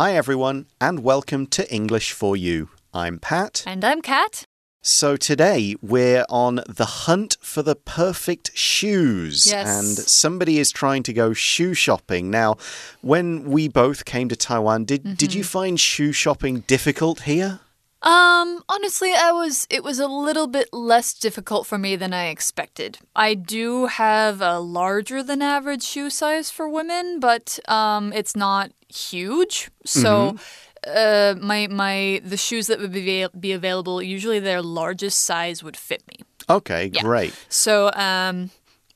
Hi, everyone, and welcome to English for You. I'm Pat. And I'm Kat. So today we're on the hunt for the perfect shoes. Yes. And somebody is trying to go shoe shopping. Now, when we both came to Taiwan, did, Mm-hmm. did you find shoe shopping difficult here? Um, honestly, I was it was a little bit less difficult for me than I expected. I do have a larger than average shoe size for women, but um it's not huge. So uh my my the shoes that would be be available usually their largest size would fit me. Okay, great. So, um,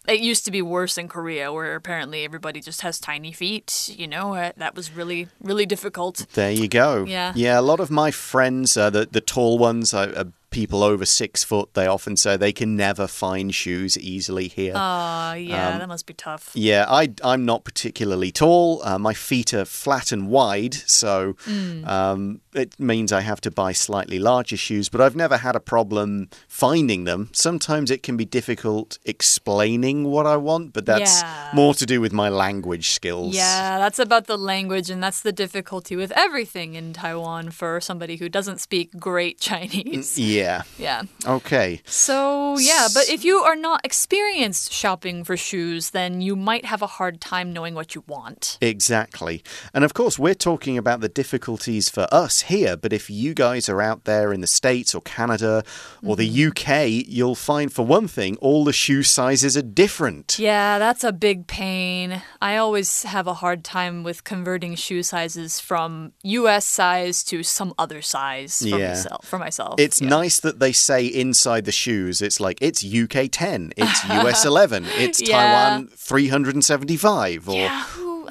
it used to be worse in Korea, where apparently everybody just has tiny feet. You know, uh, that was really, really difficult. There you go. Yeah. Yeah, a lot of my friends, uh, the, the tall ones, uh, uh, people over six foot, they often say they can never find shoes easily here. Uh, yeah, Um, that must be tough. Yeah, I, I'm not particularly tall. Uh, my feet are flat and wide, so Mm. um, it means I have to buy slightly larger shoes, but I've never had a problem finding them. Sometimes it can be difficult explaining what I want, but that's Yeah. more to do with my language skills. Yeah, that's about the language, and that's the difficulty with everything in Taiwan for somebody who doesn't speak great Chinese. Yeah. Yeah. Yeah. Okay. So, yeah, but if you are not experienced shopping for shoes, then you might have a hard time knowing what you want. Exactly. And of course, we're talking about the difficulties for us here, but if you guys are out there in the States or Canada or the Mm-hmm. UK, you'll find, for one thing, all the shoe sizes are different. Yeah, that's a big pain. I always have a hard time with converting shoe sizes from US size to some other size for Yeah. myself. For myself. It's yeah. nice that they say inside the shoes, it's like it's UK 10, it's US 11, it's Yeah. Taiwan 375, or Yeah,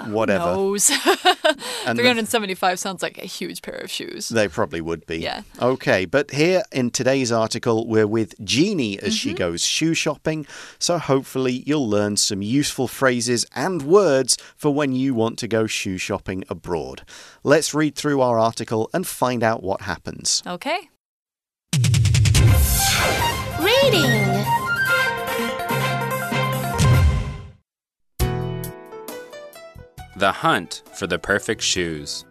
whatever. knows? And the- 375 sounds like a huge pair of shoes. They probably would be. Yeah. Okay, but here in today's article, we're with Jeannie as Mm-hmm. she goes shoe shopping. So hopefully you'll learn some useful phrases and words for when you want to go shoe shopping abroad. Let's read through our article and find out what happens. Okay. Reading. The Hunt for the Perfect Shoes.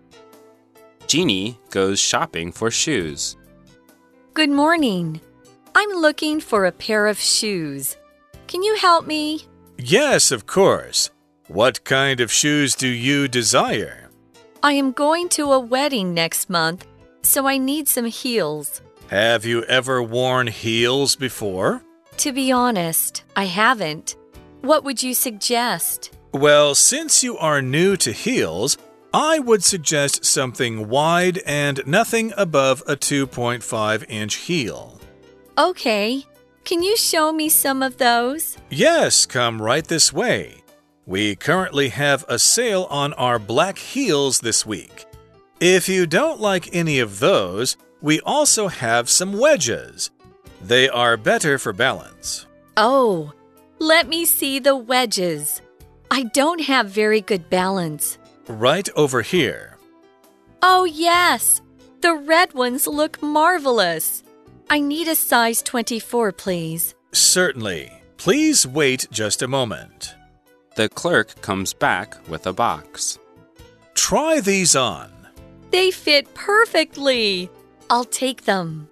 Jeannie goes shopping for shoes. Good morning. I'm looking for a pair of shoes. Can you help me? Yes, of course. What kind of shoes do you desire? I am going to a wedding next month, so I need some heels. Have you ever worn heels before? To be honest, I haven't. What would you suggest? Well, since you are new to heels, I would suggest something wide and nothing above a 2.5 inch heel. Okay. Can you show me some of those? Yes, come right this way. We currently have a sale on our black heels this week. If you don't like any of those, we also have some wedges. They are better for balance. Oh, let me see the wedges. I don't have very good balance. Right over here. Oh, yes. The red ones look marvelous. I need a size 24, please. Certainly. Please wait just a moment. The clerk comes back with a box. Try these on. They fit perfectly. I'll take them.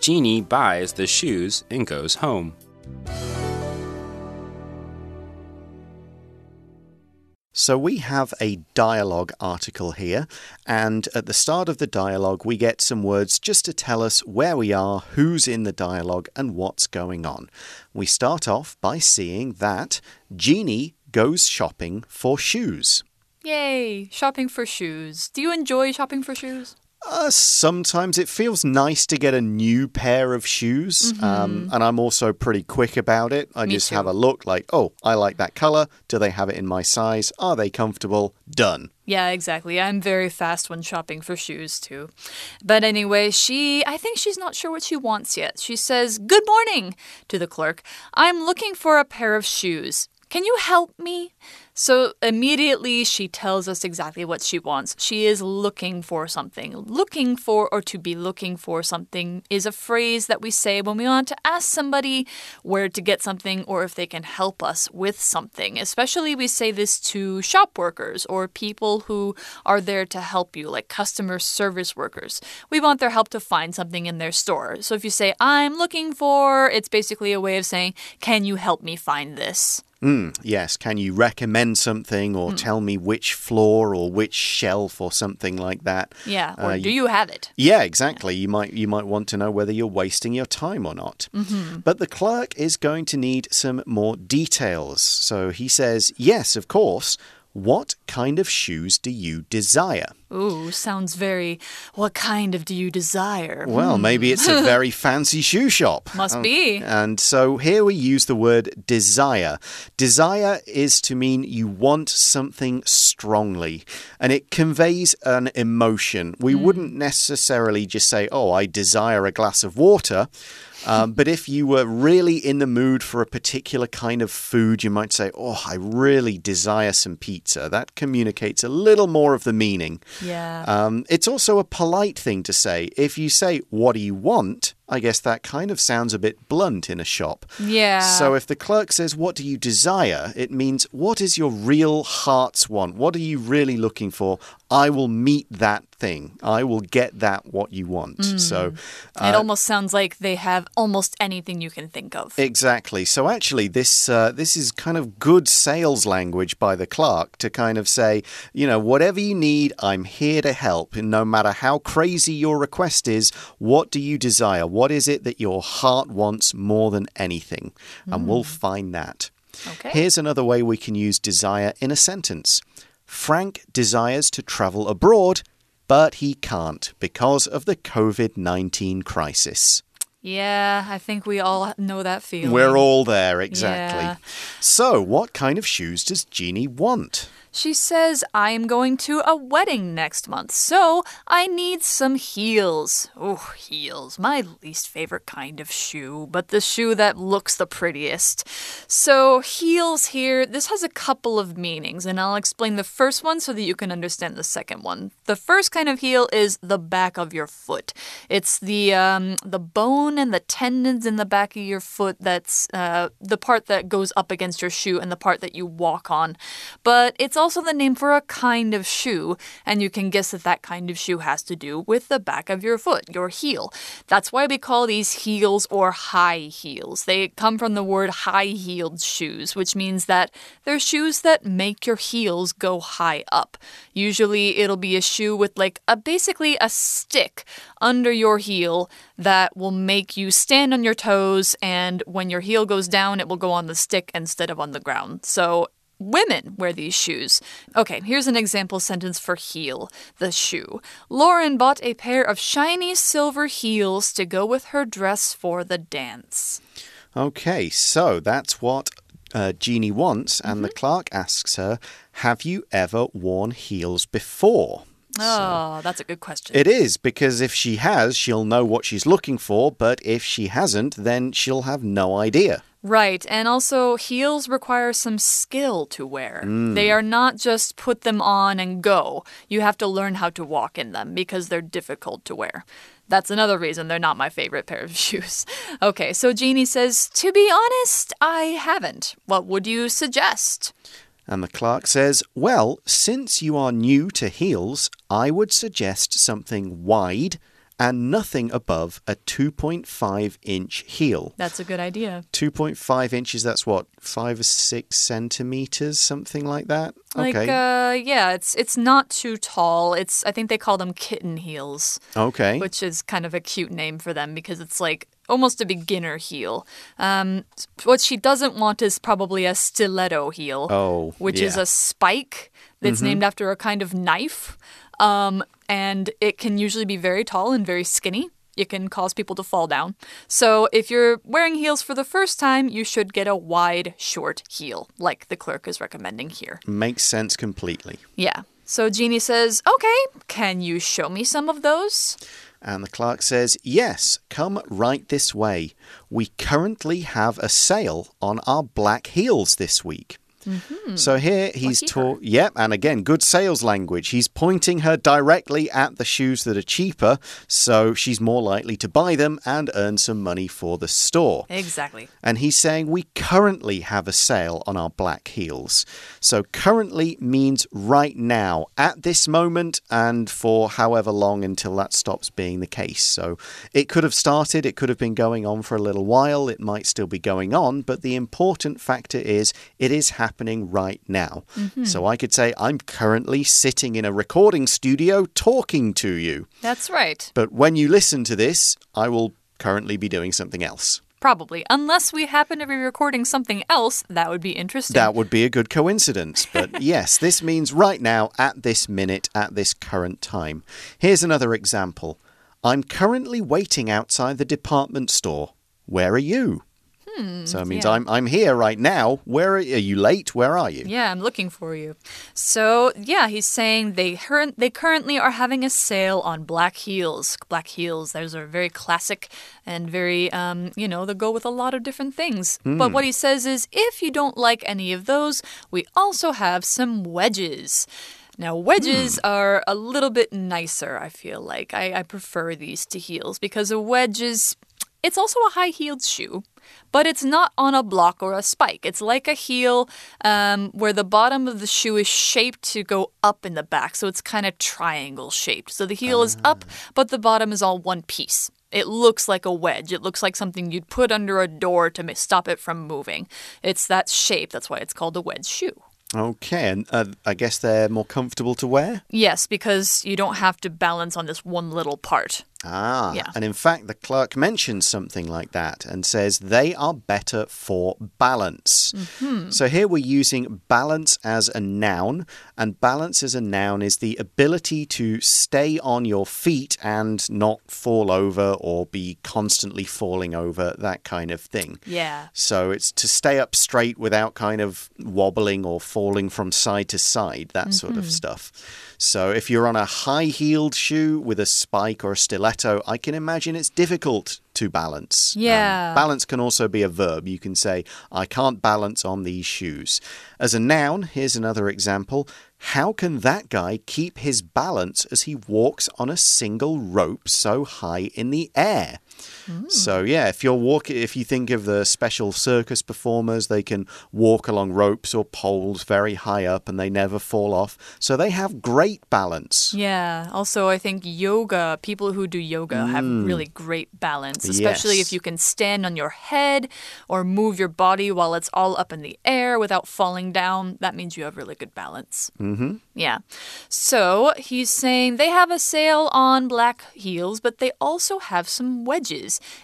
Jeannie buys the shoes and goes home. So we have a dialogue article here, and at the start of the dialogue, we get some words just to tell us where we are, who's in the dialogue, and what's going on. We start off by seeing that Jeannie goes shopping for shoes. Yay, shopping for shoes. Do you enjoy shopping for shoes? Uh, sometimes it feels nice to get a new pair of shoes, um, and I'm also pretty quick about it. I Mm-hmm. Me just too. have a look like, oh, I like that color. Do they have it in my size? Are they comfortable? Done. Yeah, exactly. I'm very fast when shopping for shoes too. But anyway, she, I think she's not sure what she wants yet. She says, Good morning to the clerk. I'm looking for a pair of shoes. Can you help me? So immediately she tells us exactly what she wants. She is looking for something. Looking for or to be looking for something is a phrase that we say when we want to ask somebody where to get something or if they can help us with something. Especially we say this to shop workers or people who are there to help you, like customer service workers. We want their help to find something in their store. So if you say, I'm looking for, it's basically a way of saying, Can you help me find this? Mm, yes. Can you recommend something or tell me which floor or which shelf or something like that? Yeah. Or Uh, do you have it? Yeah, exactly. You might you might want to know whether you're wasting your time or not. But the clerk is going to need some more details. So he says, "Yes, of course. What kind of shoes do you desire?" Ooh, sounds very. What kind of do you desire? Well, maybe it's a very fancy shoe shop. Must Um, be. And so here we use the word desire. Desire is to mean you want something strongly, and it conveys an emotion. We Hmm. wouldn't necessarily just say, Oh, I desire a glass of water. Um, but if you were really in the mood for a particular kind of food, you might say, Oh, I really desire some pizza. That communicates a little more of the meaning. Yeah. Um, it's also a polite thing to say. If you say, What do you want? I guess that kind of sounds a bit blunt in a shop. yeah. So if the clerk says, What do you desire? it means, What is your real heart's want? What are you really looking for? I will meet that thing. I will get that what you want. So it almost sounds like they have almost anything you can think of. Exactly. So actually, this uh, this is kind of good sales language by the clerk to kind of say, you know, whatever you need, I'm here to help. And no matter how crazy your request is, what do you desire? What is it that your heart wants more than anything? And we'll hmm. find that. okay. Here's another way we can use desire in a sentence. Frank desires to travel abroad, but he can't because of the COVID 19 crisis. yeah, I think we all know that feeling. We're all there, exactly. Yeah. So, what kind of shoes does Jeannie want? She says, I am going to a wedding next month, so I need some heels. Oh, heels. My least favorite kind of shoe, but the shoe that looks the prettiest. So, heels here, this has a couple of meanings, and I'll explain the first one so that you can understand the second one. The first kind of heel is the back of your foot. It's the um, the bone and the tendons in the back of your foot that's uh, the part that goes up against your shoe and the part that you walk on. But it's also the name for a kind of shoe, and you can guess that that kind of shoe has to do with the back of your foot, your heel. That's why we call these heels or high heels. They come from the word high heeled shoes, which means that they're shoes that make your heels go high up. Usually it'll be a shoe with like a basically a stick under your heel that will make you stand on your toes, and when your heel goes down, it will go on the stick instead of on the ground. So Women wear these shoes. Okay, here's an example sentence for heel, the shoe. Lauren bought a pair of shiny silver heels to go with her dress for the dance. Okay, so that's what uh, Jeannie wants, and the clerk asks her, Have you ever worn heels before? Oh, that's a good question. It is, because if she has, she'll know what she's looking for, but if she hasn't, then she'll have no idea. Right, and also heels require some skill to wear. Mm. They are not just put them on and go. You have to learn how to walk in them because they're difficult to wear. That's another reason they're not my favorite pair of shoes. Okay, so Jeannie says, To be honest, I haven't. What would you suggest? And the clerk says, Well, since you are new to heels, I would suggest something wide and nothing above a 2.5 inch heel. That's a good idea. 2.5 inches, that's what, five or six centimeters, something like that? Like, okay. uh, yeah, it's it's not too tall. It's I think they call them kitten heels. okay. which is kind of a cute name for them because it's like almost a beginner heel. Um, what she doesn't want is probably a stiletto heel, Oh, which is a spike that's named after a kind of knife. Um, and it can usually be very tall and very skinny. It can cause people to fall down. So, if you're wearing heels for the first time, you should get a wide, short heel, like the clerk is recommending here. Makes sense completely. Yeah. So, Jeannie says, Okay, can you show me some of those? And the clerk says, Yes, come right this way. We currently have a sale on our black heels this week. Mm-hmm. So here he's taught, yep, and again, good sales language. He's pointing her directly at the shoes that are cheaper, so she's more likely to buy them and earn some money for the store. Exactly. And he's saying we currently have a sale on our black heels. So currently means right now, at this moment, and for however long until that stops being the case. So it could have started, it could have been going on for a little while, it might still be going on, but the important factor is it is happening right now. Mm-hmm. So I could say, I'm currently sitting in a recording studio talking to you. That's right. But when you listen to this, I will currently be doing something else. Probably. Unless we happen to be recording something else, that would be interesting. That would be a good coincidence. But yes, this means right now, at this minute, at this current time. Here's another example I'm currently waiting outside the department store. Where are you? Hmm, so it means yeah. I'm, I'm here right now. Where are, are you late? Where are you? Yeah, I'm looking for you. So, yeah, he's saying they they currently are having a sale on black heels. Black heels, those are very classic and very, um, you know, they go with a lot of different things. But hmm. what he says is if you don't like any of those, we also have some wedges. Now, wedges hmm. are a little bit nicer, I feel like. I, I prefer these to heels because a wedge is. It's also a high heeled shoe, but it's not on a block or a spike. It's like a heel um, where the bottom of the shoe is shaped to go up in the back. So it's kind of triangle shaped. So the heel is up, but the bottom is all one piece. It looks like a wedge. It looks like something you'd put under a door to stop it from moving. It's that shape. That's why it's called a wedge shoe. Okay, and uh, I guess they're more comfortable to wear? Yes, because you don't have to balance on this one little part. Ah, Yeah. and in fact, the clerk mentions something like that and says they are better for balance. So here we're using balance as a noun, and balance as a noun is the ability to stay on your feet and not fall over or be constantly falling over, that kind of thing. Yeah. So it's to stay up straight without kind of wobbling or falling from side to side, that sort of stuff. So if you're on a high heeled shoe with a spike or a stiletto, I can imagine it's difficult to balance. Um, Yeah. balance can also be a verb. You can say, I can't balance on these shoes. As a noun, here's another example. How can that guy keep his balance as he walks on a single rope so high in the air? So yeah, if you're walking, if you think of the special circus performers, they can walk along ropes or poles very high up, and they never fall off. So they have great balance. Yeah. Also, I think yoga, people who do yoga have really great balance, especially Yes. if you can stand on your head or move your body while it's all up in the air without falling down. That means you have really good balance. Mm-hmm. Yeah. So he's saying they have a sale on black heels, but they also have some wedges.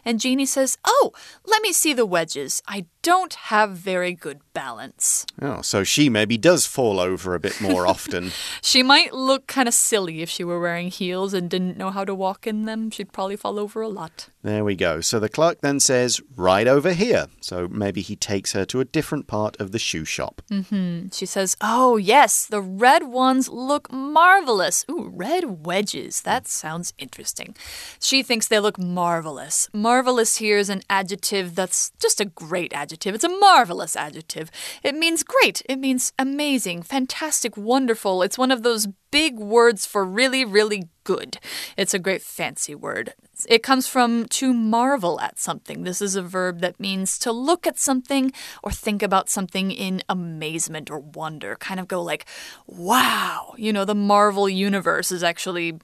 And Jeannie says, Oh, let me see the wedges. I don't have very good balance. Oh, so she maybe does fall over a bit more often. She might look kind of silly if she were wearing heels and didn't know how to walk in them. She'd probably fall over a lot. There we go. So the clerk then says, right over here. So maybe he takes her to a different part of the shoe shop. Mm-hmm. She says, Oh, yes, the red ones look marvelous. Ooh, red wedges. That sounds interesting. She thinks they look marvelous. Marvelous here is an adjective that's just a great adjective. It's a marvelous adjective. It means great, it means amazing, fantastic, wonderful. It's one of those big words for really, really good. It's a great fancy word. It comes from to marvel at something. This is a verb that means to look at something or think about something in amazement or wonder. Kind of go like, wow. You know, the Marvel universe is actually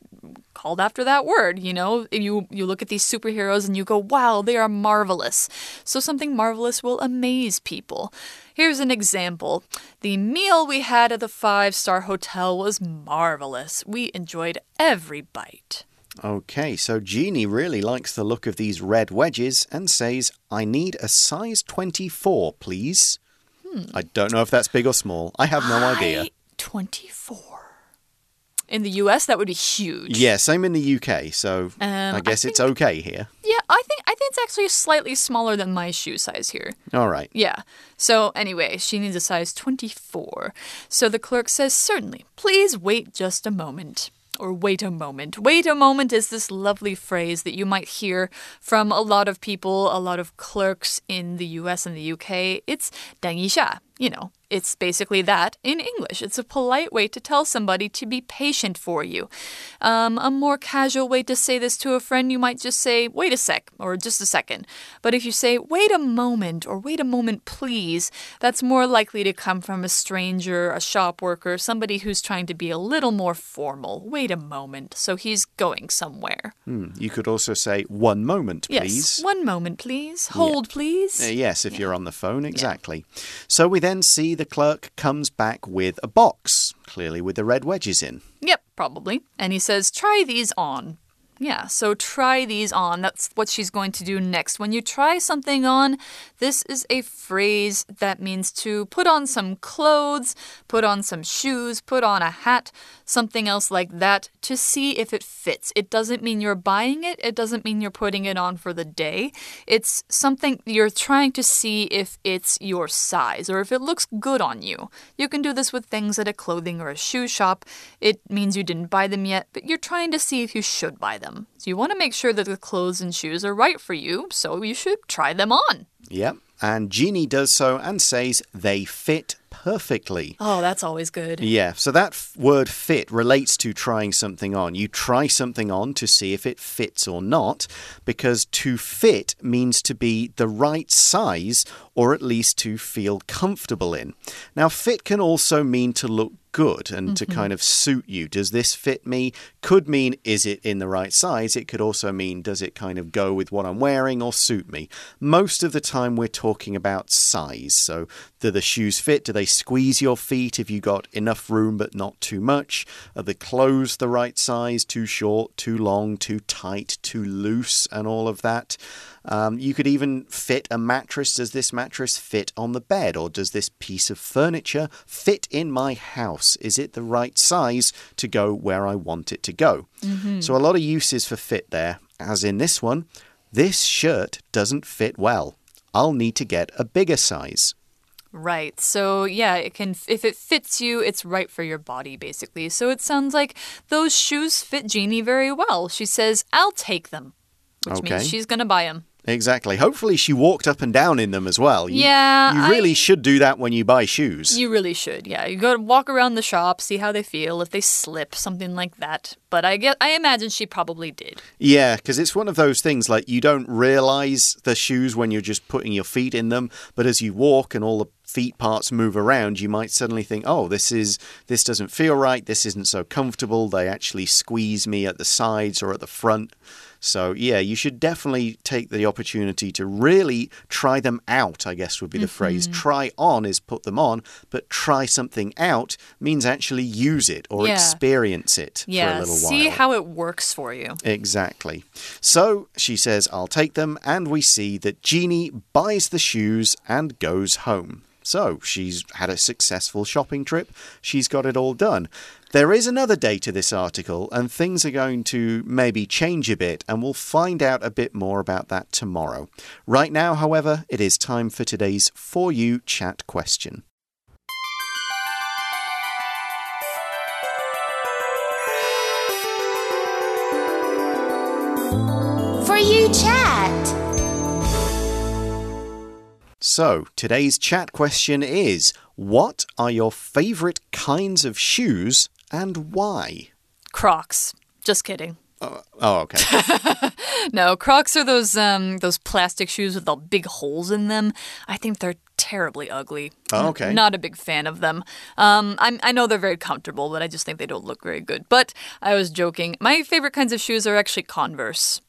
called after that word, you know? You you look at these superheroes and you go, "Wow, they are marvelous." So something marvelous will amaze people. Here's an example. The meal we had at the 5-star hotel was marvelous. We enjoyed every bite. Okay, so Jeannie really likes the look of these red wedges and says, I need a size 24, please. I don't know if that's big or small. I have no idea. 24. In the US that would be huge. Yeah, same in the UK, so Um, I I guess it's okay here. Yeah, I think it's actually slightly smaller than my shoe size here. All right. Yeah. So, anyway, she needs a size 24. So the clerk says, Certainly. Please wait just a moment. Or wait a moment. Wait a moment is this lovely phrase that you might hear from a lot of people, a lot of clerks in the US and the UK. It's 等一下. you know, it's basically that in English. It's a polite way to tell somebody to be patient for you. Um, a more casual way to say this to a friend, you might just say, wait a sec, or just a second. But if you say, wait a moment, or wait a moment, please, that's more likely to come from a stranger, a shop worker, somebody who's trying to be a little more formal. Wait a moment. So he's going somewhere. Hmm, You could also say, one moment, please. Yes. One moment, please. Hold, please. Uh, yes, if you're on the phone, exactly. So we then see the clerk comes back with a box, clearly with the red wedges in. Yep, probably. And he says, try these on. Yeah, so try these on. That's what she's going to do next. When you try something on, this is a phrase that means to put on some clothes, put on some shoes, put on a hat, something else like that to see if it fits. It doesn't mean you're buying it, it doesn't mean you're putting it on for the day. It's something you're trying to see if it's your size or if it looks good on you. You can do this with things at a clothing or a shoe shop. It means you didn't buy them yet, but you're trying to see if you should buy them. So you want to make sure that the clothes and shoes are right for you, so you should try them on. Yep. And Jeannie does so and says they fit perfectly. Oh, that's always good. Yeah, so that word fit relates to trying something on. You try something on to see if it fits or not, because to fit means to be the right size or at least to feel comfortable in. Now, fit can also mean to look good and to mm-hmm. kind of suit you. Does this fit me? Could mean, is it in the right size? It could also mean, does it kind of go with what I'm wearing or suit me? Most of the time, we're talking about size. So, do the shoes fit? Do they squeeze your feet if you got enough room but not too much? Are the clothes the right size? Too short, too long, too tight, too loose, and all of that? Um, you could even fit a mattress. Does this mattress fit on the bed? Or does this piece of furniture fit in my house? Is it the right size to go where I want it to go? So, a lot of uses for fit there, as in this one. This shirt doesn't fit well. I'll need to get a bigger size. Right. So, yeah, it can if it fits you, it's right for your body basically. So it sounds like those shoes fit Jeannie very well. She says, "I'll take them." Which Okay. means she's going to buy them. Exactly. Hopefully, she walked up and down in them as well. You- Yeah, You really I- should do that when you buy shoes. You really should. Yeah, you go to walk around the shop, see how they feel, if they slip, something like that. But I get I imagine she probably did. Yeah, because it's one of those things like you don't realize the shoes when you're just putting your feet in them, but as you walk and all the feet parts move around, you might suddenly think, "Oh, this is this doesn't feel right. This isn't so comfortable. They actually squeeze me at the sides or at the front." So, yeah, you should definitely take the opportunity to really try them out, I guess would be the mm-hmm. phrase. Try on is put them on, but try something out means actually use it or Yeah. experience it for a little while. see how it works for you. Exactly. So she says, I'll take them, and we see that Jeannie buys the shoes and goes home. So she's had a successful shopping trip. She's got it all done. There is another day to this article, and things are going to maybe change a bit, and we'll find out a bit more about that tomorrow. Right now, however, it is time for today's For You chat question. So, today's chat question is What are your favorite kinds of shoes and why? Crocs. Just kidding. Oh, okay. No, Crocs are those um those plastic shoes with the big holes in them. I think they're terribly ugly. Oh, okay. Not a big fan of them. Um, I'm, I know they're very comfortable, but I just think they don't look very good. But I was joking. My favorite kinds of shoes are actually Converse.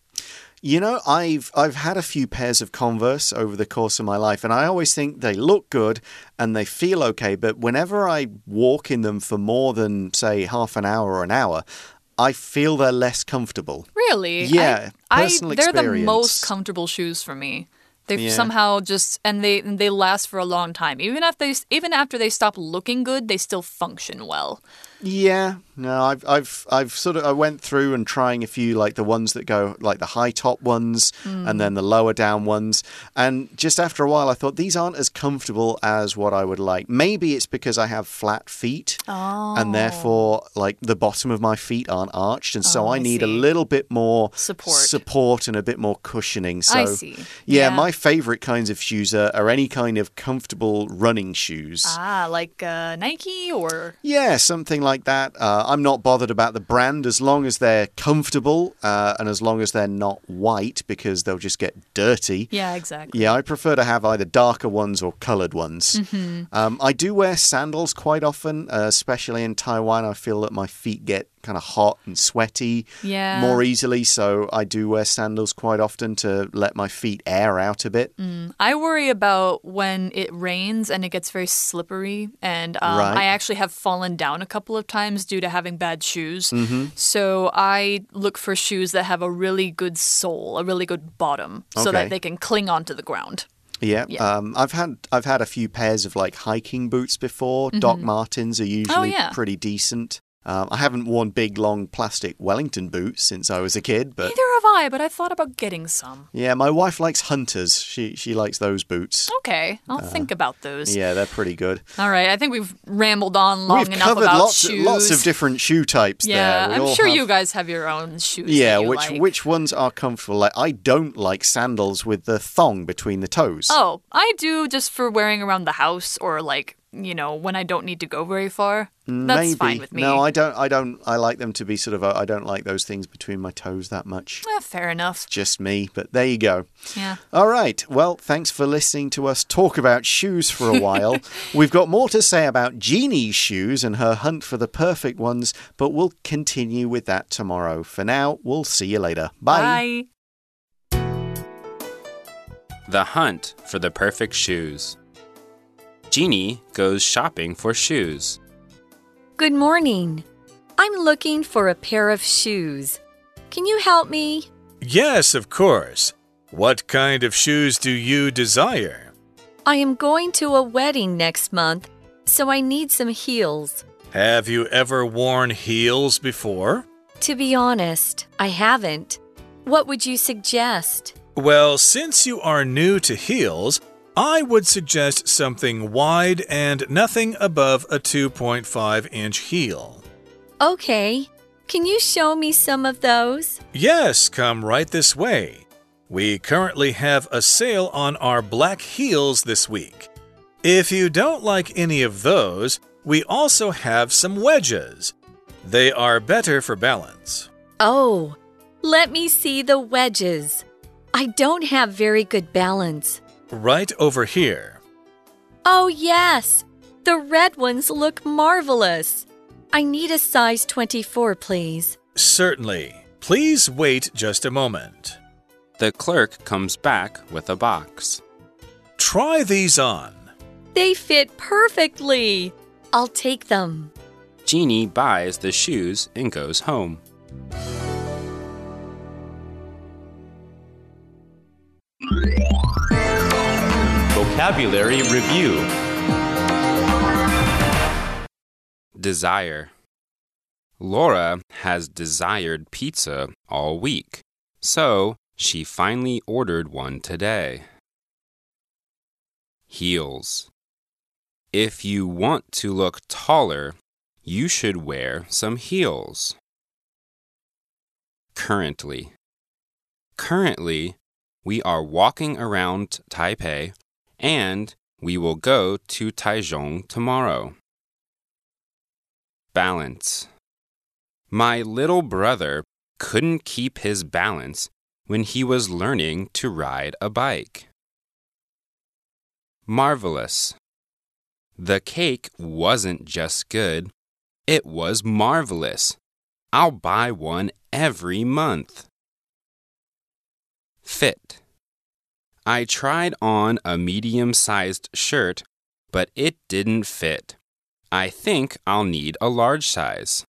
You know, I've I've had a few pairs of Converse over the course of my life, and I always think they look good and they feel okay. But whenever I walk in them for more than say half an hour or an hour, I feel they're less comfortable. Really? Yeah, I, I, they're the most comfortable shoes for me. They Yeah. somehow just and they and they last for a long time. Even after they even after they stop looking good, they still function well. Yeah, no, I've I've I've sort of I went through and trying a few like the ones that go like the high top ones and then the lower down ones. And just after a while I thought these aren't as comfortable as what I would like. Maybe it's because I have flat feet Oh. and therefore like the bottom of my feet aren't arched and so Oh, I I need a little bit more Support. support and a bit more cushioning. So I see. Yeah, Yeah. my favorite kinds of shoes are, are any kind of comfortable running shoes. Ah, like uh, Nike or. Yeah, something like that. Uh, I'm not bothered about the brand as long as they're comfortable uh, and as long as they're not white because they'll just get dirty. Yeah, exactly. Yeah, I prefer to have either darker ones or colored ones. Mm-hmm. Um, I do wear sandals quite often, uh, especially in Taiwan. I feel that my feet get kind of hot and sweaty Yeah. more easily, so I do wear sandals quite often to let my feet air out a bit. I worry about when it rains and it gets very slippery. And um, Right. I actually have fallen down a couple of times due to having bad shoes. Mm-hmm. So I look for shoes that have a really good sole, a really good bottom, so Okay. that they can cling onto the ground. Yeah, Yeah. Um, I've had I've had a few pairs of like hiking boots before. Doc Martens are usually Mm-hmm. Oh, yeah. pretty decent. Um, I haven't worn big long plastic Wellington boots since I was a kid, but Neither have I, but I thought about getting some. yeah, my wife likes hunters. She she likes those boots. Okay, I'll think about those. Uh, Yeah, they're pretty good. All right, I think we've rambled on long We've enough covered about lots shoes. lots of different shoe types Yeah, there. We I'm sure have- you guys have your own shoes. Yeah, which like. which ones are comfortable? Like I don't like sandals with the thong between the toes. Oh, I do just for wearing around the house or like, you know, when I don't need to go very far. That's Maybe. fine with me. No, I don't. I don't. I like them to be sort of. I don't like those things between my toes that much. Eh, fair enough. Just me, but there you go. Yeah. All right. Well, thanks for listening to us talk about shoes for a while. We've got more to say about Jeannie's shoes and her hunt for the perfect ones, but we'll continue with that tomorrow. For now, we'll see you later. Bye. Bye. The hunt for the perfect shoes. Jeannie goes shopping for shoes. Good morning. I'm looking for a pair of shoes. Can you help me? Yes, of course. What kind of shoes do you desire? I am going to a wedding next month, so I need some heels. Have you ever worn heels before? To be honest, I haven't. What would you suggest? Well, since you are new to heels, I would suggest something wide and nothing above a 2.5 inch heel. Okay. Can you show me some of those? Yes, come right this way. We currently have a sale on our black heels this week. If you don't like any of those, we also have some wedges. They are better for balance. Oh, let me see the wedges. I don't have very good balance. Right over here. Oh, yes. The red ones look marvelous. I need a size 24, please. Certainly. Please wait just a moment. The clerk comes back with a box. Try these on. They fit perfectly. I'll take them. Jeannie buys the shoes and goes home. Vocabulary Review Desire. Laura has desired pizza all week, so she finally ordered one today. Heels. If you want to look taller, you should wear some heels. Currently. Currently, we are walking around Taipei and we will go to Taichung tomorrow. Balance. My little brother couldn't keep his balance when he was learning to ride a bike. Marvelous. The cake wasn't just good, it was marvelous. I'll buy one every month. Fit. I tried on a medium sized shirt, but it didn't fit. I think I'll need a large size.